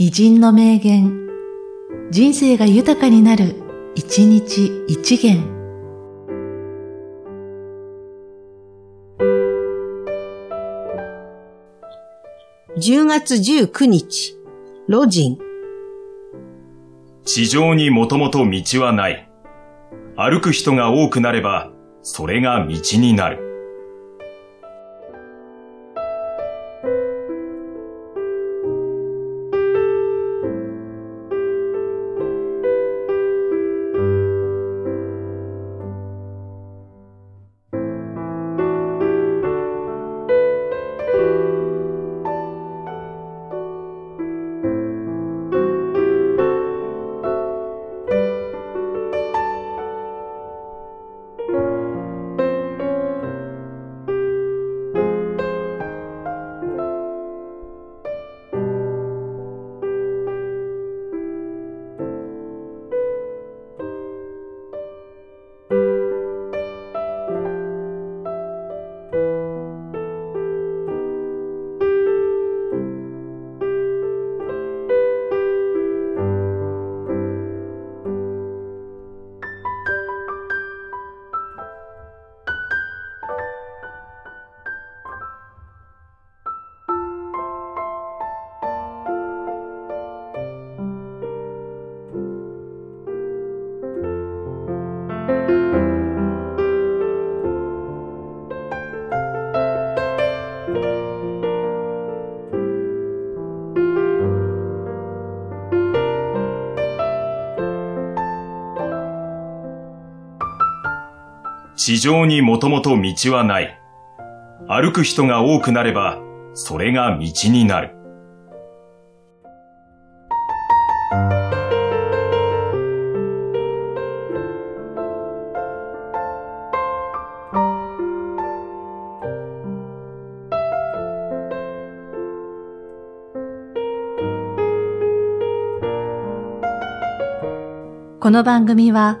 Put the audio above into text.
偉人の名言、人生が豊かになる、一日一元。10月19日、ロジン。地上にもともと道はない。歩く人が多くなれば、それが道になる。地上にもともと道はない。歩く人が多くなれば、それが道になる。この番組は、